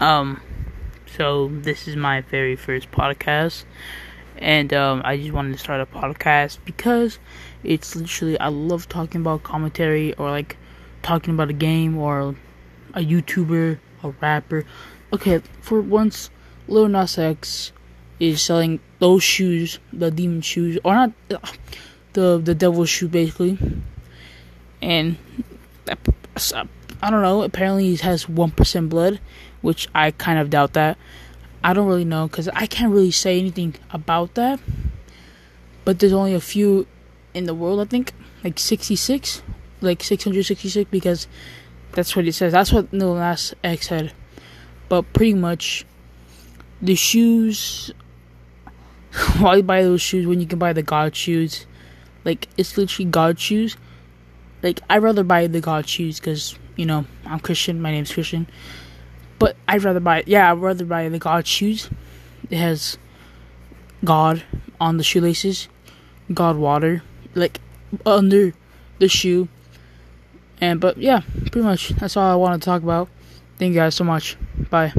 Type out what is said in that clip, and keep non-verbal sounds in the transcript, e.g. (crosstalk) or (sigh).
Um, so this is my very first podcast, and um, I just wanted to start a podcast because it's literally I love talking about commentary or like talking about a game or a YouTuber, a rapper. Okay, for once, Lil Nas X is selling those shoes, the demon shoes, or not the the devil shoe, basically, and I don't know. Apparently, he has one percent blood, which I kind of doubt that. I don't really know because I can't really say anything about that. But there's only a few in the world, I think, like 66, like 666, because that's what it says. That's what the last X said. But pretty much, the shoes. (laughs) Why buy those shoes when you can buy the God shoes? Like it's literally God shoes. Like I'd rather buy the God shoes because you know I'm Christian. My name's Christian. But I'd rather buy, yeah, I'd rather buy the God shoes. It has God on the shoelaces, God water, like under the shoe. And, but yeah, pretty much that's all I want to talk about. Thank you guys so much. Bye.